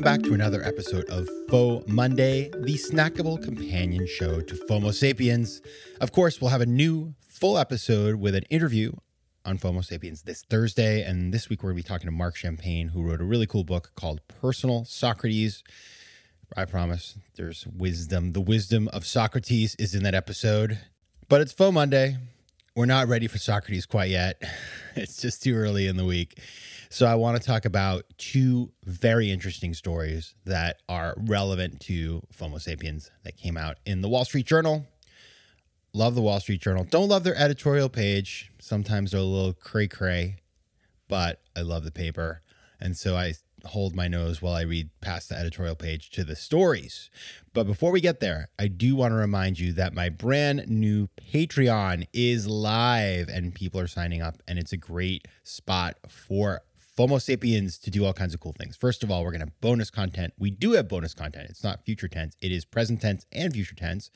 Welcome back to another episode of Faux Monday, the snackable companion show to FOMO Sapiens. Of course, we'll have a new full episode with an interview on FOMO Sapiens this Thursday. And this week, we're going to be talking to Marc Champagne, who wrote a really cool book called Personal Socrates. I promise there's wisdom. The wisdom of Socrates is in that episode. But it's Faux Monday. We're not ready for Socrates quite yet. It's just too early in the week. So I want to talk about two very interesting stories that are relevant to FOMO Sapiens that came out in the Wall Street Journal. Love the Wall Street Journal. Don't love their editorial page. Sometimes they're a little cray cray, but I love the paper. And so I hold my nose while I read past the editorial page to the stories. But before we get there, I do want to remind you that my brand new Patreon is live and people are signing up, and it's a great spot for FOMO sapiens to do all kinds of cool things. First of all, we're going to bonus content. We do have bonus content. It's not future tense, it is present tense and future tense.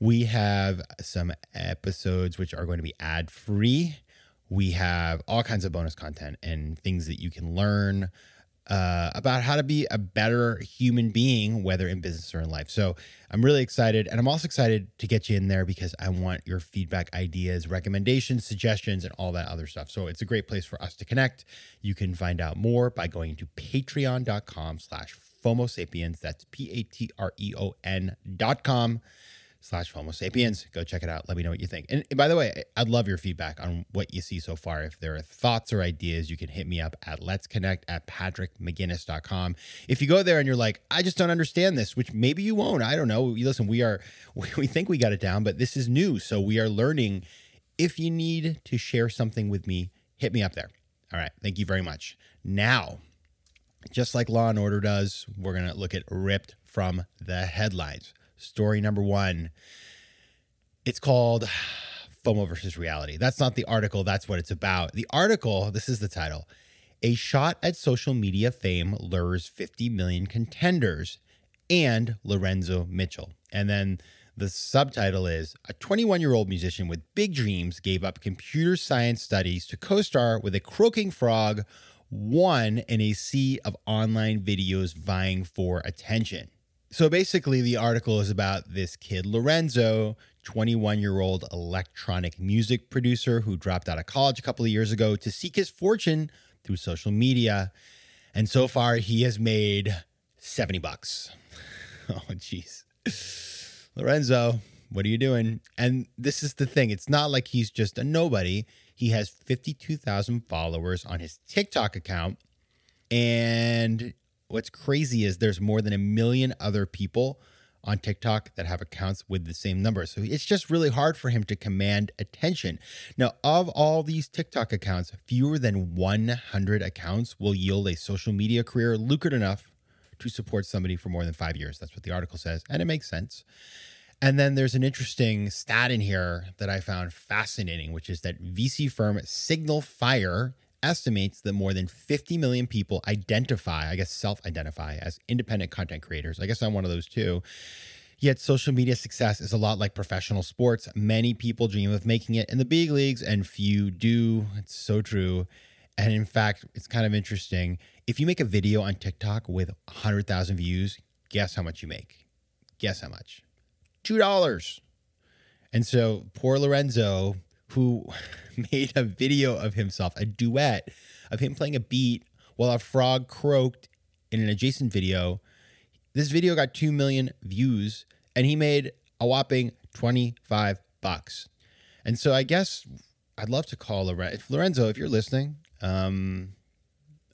We have some episodes which are going to be ad free. We have all kinds of bonus content and things that you can learn uh, about how to be a better human being, whether in business or in life. So I'm really excited. And I'm also excited to get you in there because I want your feedback, ideas, recommendations, suggestions, and all that other stuff. So it's a great place for us to connect. You can find out more by going to patreon.com slash FOMO sapiens. That's P A T R E O N dot com slash FOMO sapiens. Go check it out. Let me know what you think. And by the way, I'd love your feedback on what you see so far. If there are thoughts or ideas, you can hit me up at let's connect at patrickmcginnis.com. If you go there and you're like, I just don't understand this, which maybe you won't. I don't know. Listen, we are, we think we got it down, but this is new. So we are learning. If you need to share something with me, hit me up there. All right. Thank you very much. Now, just like Law and Order does, we're going to look at ripped from the headlines story number one. It's called FOMO versus reality. That's not the article, that's what it's about. The article, this is the title A Shot at Social Media Fame Lures 50 Million Contenders and Lorenzo Mitchell. And then the subtitle is A 21 year old musician with big dreams gave up computer science studies to co star with a croaking frog, one in a sea of online videos vying for attention. So basically, the article is about this kid, Lorenzo, 21 year old electronic music producer who dropped out of college a couple of years ago to seek his fortune through social media. And so far, he has made 70 bucks. Oh, jeez. Lorenzo, what are you doing? And this is the thing it's not like he's just a nobody. He has 52,000 followers on his TikTok account. And what's crazy is there's more than a million other people on TikTok that have accounts with the same number. So it's just really hard for him to command attention. Now, of all these TikTok accounts, fewer than 100 accounts will yield a social media career lucrative enough to support somebody for more than five years. That's what the article says. And it makes sense. And then there's an interesting stat in here that I found fascinating, which is that VC firm SignalFire estimates that more than 50 million people identify, I guess self identify as independent content creators. I guess I'm one of those too. Yet social media success is a lot like professional sports. Many people dream of making it in the big leagues and few do. It's so true. And in fact, it's kind of interesting. If you make a video on TikTok with 100,000 views, guess how much you make? Guess how much? $2. And so poor Lorenzo who made a video of himself, a duet of him playing a beat while a frog croaked in an adjacent video. This video got 2 million views and he made a whopping 25 bucks. And so I guess I'd love to call Lorenzo. Lorenzo, if you're listening, um,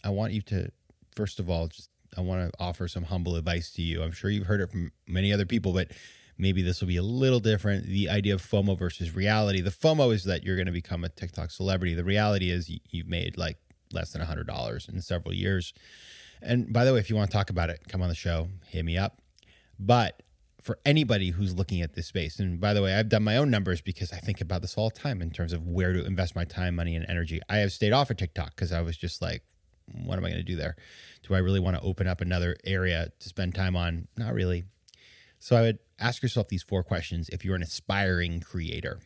I want you to, first of all, just I want to offer some humble advice to you. I'm sure you've heard it from many other people, but maybe this will be a little different. The idea of FOMO versus reality. The FOMO is that you're going to become a TikTok celebrity. The reality is you've made like less than $100 in several years. And by the way, if you want to talk about it, come on the show, hit me up. But for anybody who's looking at this space, and by the way, I've done my own numbers because I think about this all the time in terms of where to invest my time, money, and energy. I have stayed off of TikTok because I was just like, what am I going to do there? Do I really want to open up another area to spend time on? Not really. So I would ask yourself these four questions if you're an aspiring creator.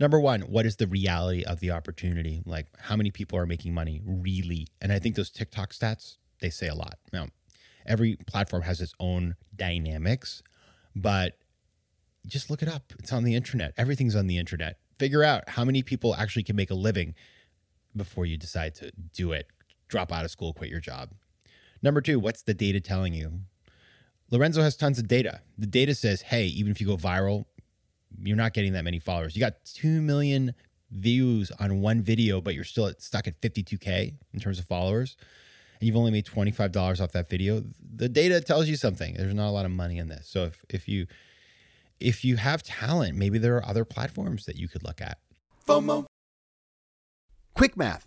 Number one, what is the reality of the opportunity? Like, how many people are making money really? And I think those TikTok stats, they say a lot. Now, every platform has its own dynamics, but just look it up. It's on the internet. Everything's on the internet. Figure out how many people actually can make a living before you decide to do it. Drop out of school, quit your job. Number two, what's the data telling you? Lorenzo has tons of data. The data says, hey, even if you go viral, you're not getting that many followers. You got 2 million views on one video, but you're still stuck at 52K in terms of followers. And you've only made $25 off that video. The data tells you something. There's not a lot of money in this. So if, if you if you have talent, maybe there are other platforms that you could look at. FOMO. Quick math.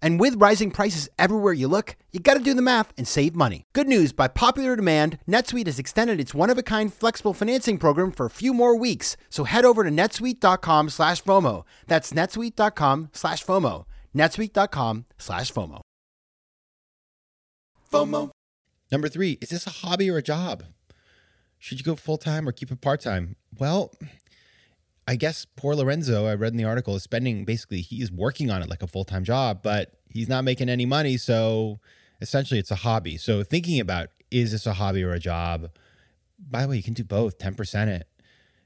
And with rising prices everywhere you look, you gotta do the math and save money. Good news by popular demand, NetSuite has extended its one of a kind flexible financing program for a few more weeks. So head over to netsuite.com slash FOMO. That's netsuite.com slash FOMO. netsuite.com slash FOMO. FOMO. Number three, is this a hobby or a job? Should you go full time or keep it part time? Well, I guess poor Lorenzo, I read in the article, is spending basically, he is working on it like a full time job, but he's not making any money. So essentially, it's a hobby. So thinking about is this a hobby or a job? By the way, you can do both, 10% it.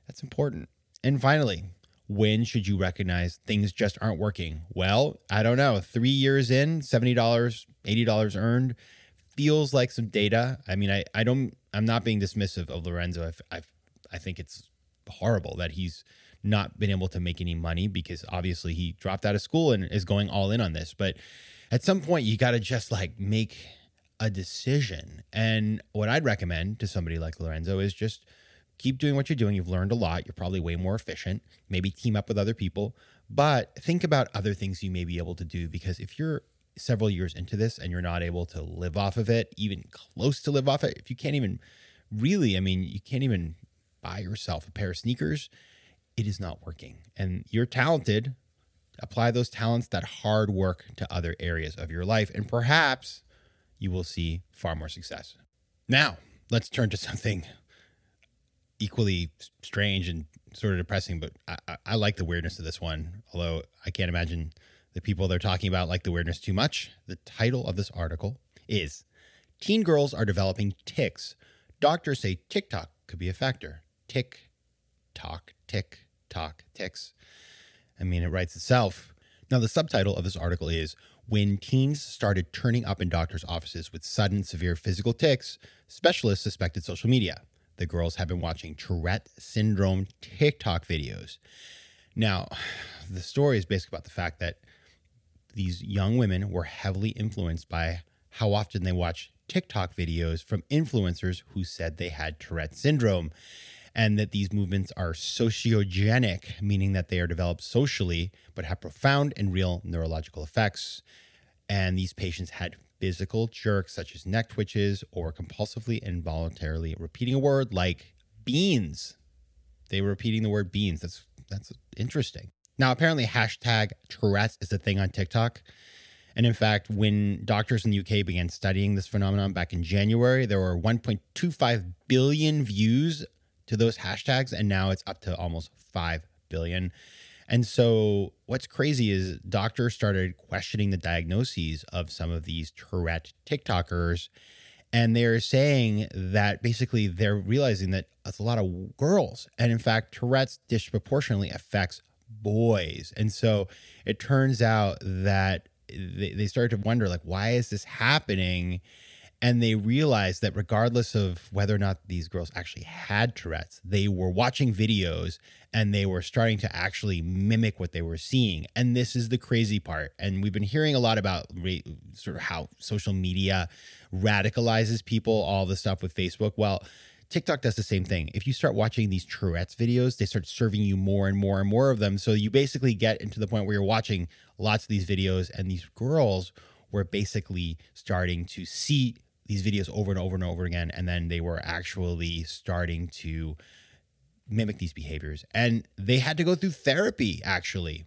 That's important. And finally, when should you recognize things just aren't working? Well, I don't know. Three years in, $70, $80 earned feels like some data. I mean, I, I don't, I'm not being dismissive of Lorenzo. I, I, I think it's horrible that he's not been able to make any money because obviously he dropped out of school and is going all in on this. But at some point, you got to just like make a decision. And what I'd recommend to somebody like Lorenzo is just keep doing what you're doing. You've learned a lot. You're probably way more efficient. Maybe team up with other people, but think about other things you may be able to do because if you're several years into this and you're not able to live off of it, even close to live off it, if you can't even really, I mean, you can't even buy yourself a pair of sneakers, it is not working. And you're talented. Apply those talents, that hard work to other areas of your life, and perhaps you will see far more success. Now, let's turn to something equally strange and sort of depressing, but I, I, like the weirdness of this one, although I can't imagine the people they're talking about like the weirdness too much. The title of this article is Teen Girls Are Developing Tics. Doctors say TikTok could be a factor. Tick, talk, tick, talk, ticks. I mean, it writes itself. Now, the subtitle of this article is When Teens Started Turning Up in Doctors' Offices with Sudden Severe Physical Tics, Specialists Suspected Social Media. The girls have been watching Tourette syndrome TikTok videos. Now, the story is basically about the fact that these young women were heavily influenced by how often they watch TikTok videos from influencers who said they had Tourette syndrome and that these movements are sociogenic, meaning that they are developed socially but have profound and real neurological effects. And these patients had physical jerks such as neck twitches or compulsively involuntarily repeating a word like beans. They were repeating the word beans. That's that's interesting. Now, apparently, hashtag Tourette's is a thing on TikTok. And in fact, when doctors in the UK began studying this phenomenon back in January, there were 1.25 billion views to those hashtags, and now it's up to almost 5 billion. And so, what's crazy is doctors started questioning the diagnoses of some of these Tourette TikTokers. And they're saying that basically they're realizing that it's a lot of girls. And in fact, Tourette's disproportionately affects boys. And so it turns out that they, they started to wonder, like, why is this happening? And they realized that regardless of whether or not these girls actually had Tourette's, they were watching videos and they were starting to actually mimic what they were seeing. And this is the crazy part. And we've been hearing a lot about re- sort of how social media radicalizes people, all the stuff with Facebook. Well, TikTok does the same thing. If you start watching these Tourette's videos, they start serving you more and more and more of them. So you basically get into the point where you're watching lots of these videos, and these girls were basically starting to see these videos over and over and over again. And then they were actually starting to mimic these behaviors. And they had to go through therapy actually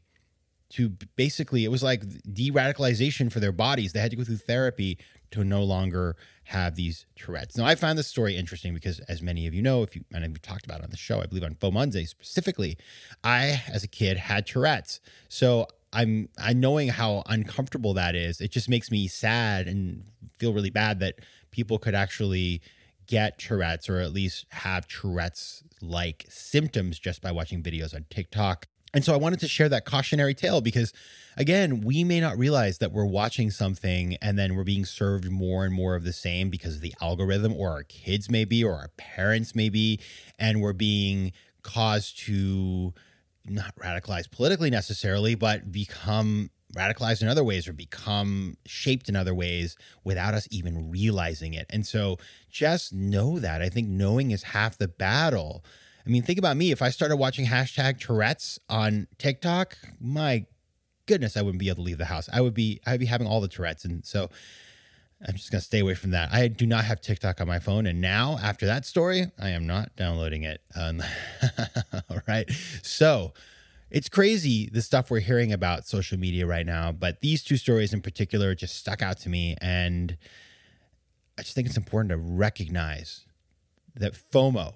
to basically, it was like de radicalization for their bodies. They had to go through therapy to no longer have these Tourette's. Now, I found this story interesting because, as many of you know, if you and we've talked about it on the show, I believe on Faux Monday specifically, I, as a kid, had Tourette's. So I'm I knowing how uncomfortable that is. It just makes me sad and feel really bad that people could actually get Tourette's or at least have Tourette's like symptoms just by watching videos on TikTok. And so I wanted to share that cautionary tale because, again, we may not realize that we're watching something and then we're being served more and more of the same because of the algorithm, or our kids maybe, or our parents maybe, and we're being caused to not radicalize politically necessarily, but become radicalized in other ways or become shaped in other ways without us even realizing it. And so just know that. I think knowing is half the battle. I mean, think about me. If I started watching hashtag Tourette's on TikTok, my goodness, I wouldn't be able to leave the house. I would be, I'd be having all the Tourette's. And so I'm just going to stay away from that. I do not have TikTok on my phone. And now, after that story, I am not downloading it. Um, all right. So, it's crazy the stuff we're hearing about social media right now, but these two stories in particular just stuck out to me. And I just think it's important to recognize that FOMO,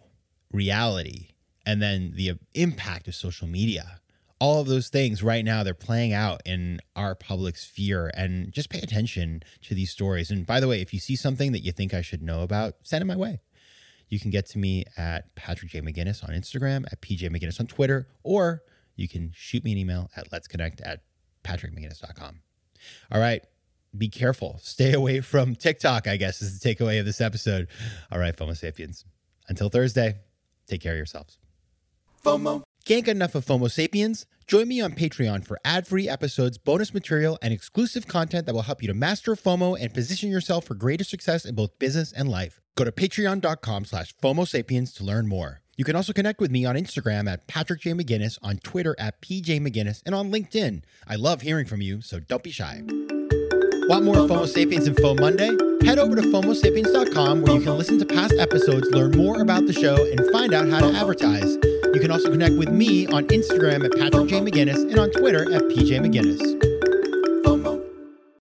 reality, and then the impact of social media, all of those things right now, they're playing out in our public sphere. And just pay attention to these stories. And by the way, if you see something that you think I should know about, send it my way. You can get to me at Patrick J. McGinnis on Instagram, at PJ McGinnis on Twitter, or you can shoot me an email at let's connect at patrickmcginnis.com. All right. Be careful. Stay away from TikTok, I guess, is the takeaway of this episode. All right, FOMO Sapiens. Until Thursday, take care of yourselves. FOMO. Can't get enough of FOMO Sapiens? Join me on Patreon for ad free episodes, bonus material, and exclusive content that will help you to master FOMO and position yourself for greater success in both business and life. Go to patreon.com slash FOMO Sapiens to learn more. You can also connect with me on Instagram at Patrick J. McGinnis, on Twitter at PJ McGinnis, and on LinkedIn. I love hearing from you, so don't be shy. Want more FOMO Sapiens and FOMO Monday? Head over to FOMOSapiens.com where you can listen to past episodes, learn more about the show, and find out how to advertise. You can also connect with me on Instagram at Patrick J. McGinnis and on Twitter at PJ McGinnis.